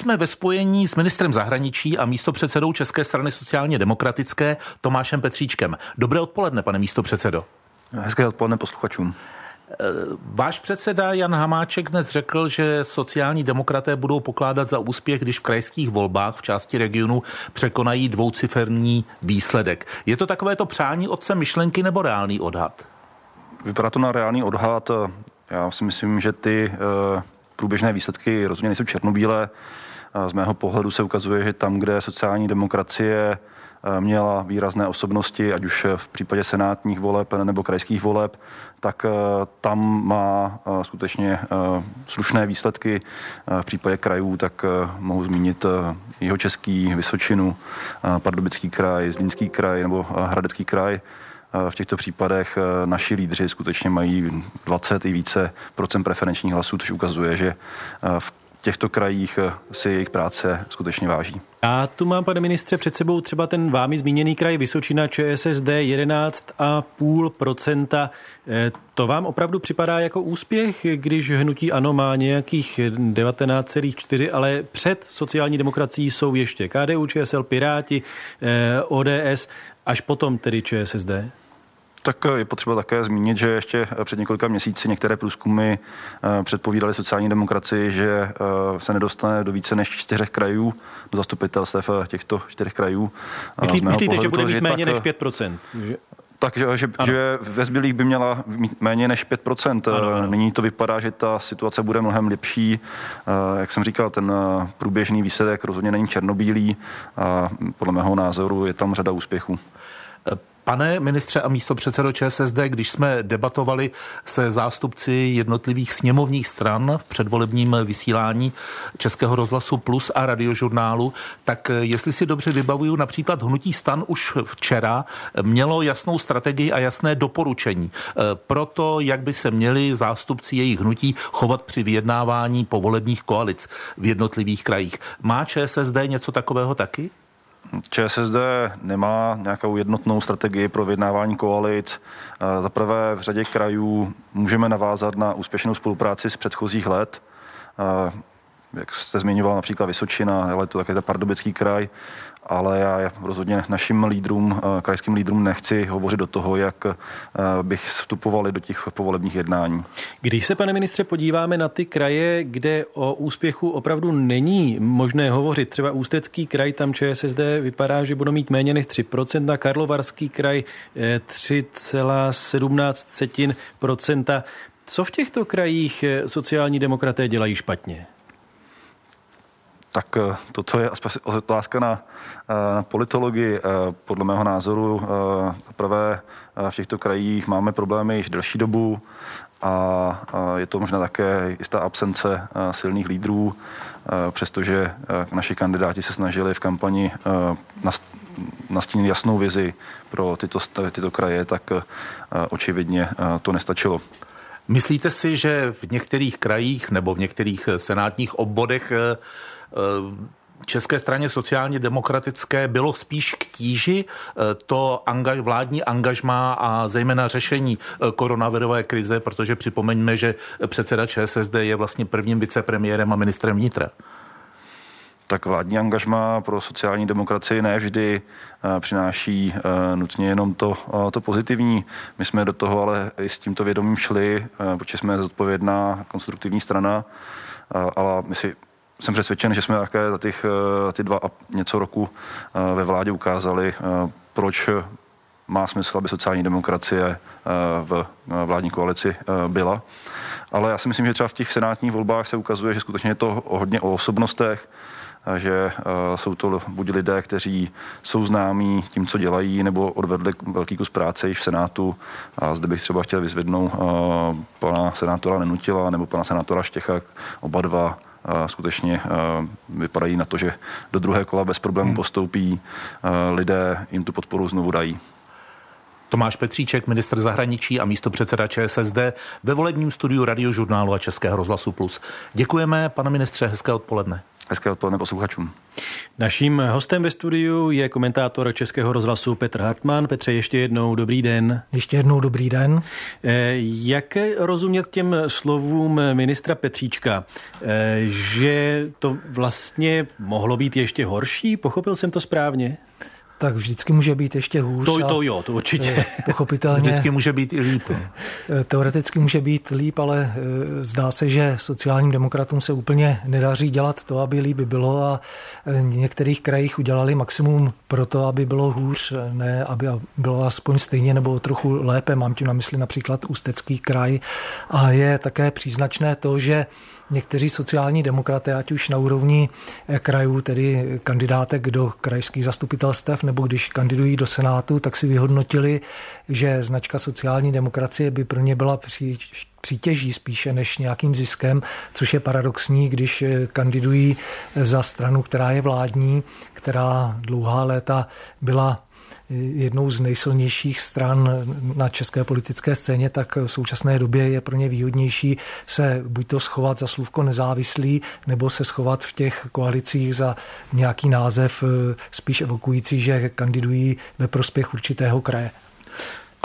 Jsme ve spojení s ministrem zahraničí a místopředsedou České strany sociálně demokratické Tomášem Petříčkem. Dobré odpoledne, pane místopředsedo. Hezké odpoledne posluchačům. Váš předseda Jan Hamáček dnes řekl, že sociální demokraté budou pokládat za úspěch, když v krajských volbách v části regionu překonají dvouciferní výsledek. Je to takovéto přání otce myšlenky nebo reálný odhad? Vypadá to na reálný odhad. Já si myslím, že ty eh, průběžné výsledky rozhodně nejsou černobílé. Z mého pohledu se ukazuje, že tam, kde sociální demokracie eh, měla výrazné osobnosti, ať už v případě senátních voleb nebo krajských voleb, tak eh, tam má eh, skutečně slušné výsledky. V případě krajů tak mohu zmínit jeho český Vysočinu, Pardubický kraj, Zlínský kraj nebo Hradecký kraj. V těchto případech naši lídři skutečně mají 20 i více procent preferenčních hlasů, což ukazuje, že v těchto krajích eh, si jejich práce skutečně váží. A tu mám, pane ministře, před sebou třeba ten vámi zmíněný kraj Vysočina ČSSD 11,5%. Eh, to vám opravdu připadá jako úspěch, když hnutí ANO má nějakých 19,4, ale před sociální demokracií jsou ještě KDU, ČSL, Piráti, eh, ODS, až potom tedy ČSSD? Tak je potřeba také zmínit, že ještě před několika měsíci některé průzkumy eh, předpovídaly sociální demokracii, že eh, se nedostane do více než čtyřech krajů, do zastupitelstv těchto čtyřech krajů. Myslí, myslíte, že bude mít méně tak, než 5%? Že... Takže že, že ve zbylých by měla mít méně než 5%. Ano, ano. Nyní to vypadá, že ta situace bude mnohem lepší. Eh, jak jsem říkal, ten průběžný výsledek rozhodně není černobílý a podle mého názoru je tam řada úspěchů. Pane ministře a místo předsedo ČSSD, když jsme debatovali se zástupci jednotlivých sněmovních stran v předvolebním vysílání Českého rozhlasu Plus a radiožurnálu, tak jestli si dobře vybavuju, například Hnutí stan už včera mělo jasnou strategii a jasné doporučení pro to, jak by se měli zástupci jejich hnutí chovat při vyjednávání povolebních koalic v jednotlivých krajích. Má ČSSD něco takového taky? ČSSD nemá nějakou jednotnou strategii pro vyjednávání koalic. Za prvé v řadě krajů můžeme navázat na úspěšnou spolupráci z předchozích let jak jste zmiňoval například Vysočina, ale to také ta Pardubický kraj, ale já rozhodně našim lídrům, eh, krajským lídrům nechci hovořit do toho, jak eh, bych vstupovali do těch povolebních jednání. Když se, pane ministře, podíváme na ty kraje, kde o úspěchu opravdu není možné hovořit, třeba Ústecký kraj, tam ČSSD vypadá, že budou mít méně než 3%, na Karlovarský kraj 3,17%. Eh, Co v těchto krajích sociální demokraté dělají špatně? Tak eh, toto je otázka na, eh, na politologii. Eh, podle mého názoru prvé v těchto krajích máme problémy již delší dobu a je to možná také jistá absence silných lídrů, přestože naši kandidáti se snažili v kampani nastínit jasnou vizi pro tyto, tyto kraje, tak očividně to nestačilo. Myslíte si, že v některých krajích nebo v některých senátních obvodech Eh, České straně sociálně demokratické bylo spíš k tíži eh, to angaž, vládní angažmá a zejména řešení eh, koronavirové krize, protože připomeňme, že předseda ČSSD je vlastně prvním vicepremiérem a ministrem vnitra tak vládní angažma pro sociální demokracii ne vždy přináší nutně jenom to, to pozitivní. My jsme do toho ale i s tímto vědomím šli, protože jsme zodpovědná konstruktivní strana, ale my si jsem přesvědčen, že jsme také za těch, eh, ty dva a něco roku eh, ve vládě ukázali, eh, proč má smysl, aby sociální demokracie v vládní koalici byla. Ale já si myslím, že třeba v těch senátních volbách se ukazuje, že skutečně je to hodně o osobnostech, že jsou to buď lidé, kteří jsou známí tím, co dělají, nebo odvedli velký kus práce již v Senátu. A zde bych třeba chtěl vyzvednout pana senátora Nenutila nebo pana senátora Štěcha, oba dva skutečně vypadají na to, že do druhé kola bez problémů hmm. postoupí, lidé jim tu podporu znovu dají. Tomáš Petříček, ministr zahraničí a místo předseda ČSSD ve volebním studiu radiožurnálu a Českého rozhlasu Plus. Děkujeme, pane ministře, hezké odpoledne. Hezké odpoledne posluchačům. Naším hostem ve studiu je komentátor Českého rozhlasu Petr Hartmann. Petře, ještě jednou dobrý den. Ještě jednou dobrý den. Eh, jak rozumět těm slovům ministra Petříčka, eh, že to vlastně mohlo být ještě horší? Pochopil jsem to správně? Tak vždycky může být ještě hůř. To, to jo, to určitě. Eh, pochopitelně. Vždycky může být i líp. No. Eh, teoreticky může být líp, ale eh, zdá se, že sociálním demokratům se úplně nedaří dělat to, aby líp bylo a v některých krajích udělali maximum pro to, aby bylo hůř, ne aby bylo aspoň stejně nebo trochu lépe. Mám tím na mysli například Ústecký kraj. A je také příznačné to, že někteří sociální demokraté, ať už na úrovni eh, krajů, tedy kandidátek do krajských zastupitelstev, nebo když kandidují do Senátu, tak si vyhodnotili, že značka sociální demokracie by pro ně byla při přítěží spíše než nějakým ziskem, což je paradoxní, když eh, kandidují za stranu, která je vládní, která dlouhá léta byla jednou z nejsilnějších stran na české politické scéně, tak v současné době je pro ně výhodnější se buď to schovat za slůvko nezávislý, nebo se schovat v těch koalicích za nějaký název eh, spíš evokující, že kandidují ve prospěch určitého kraje.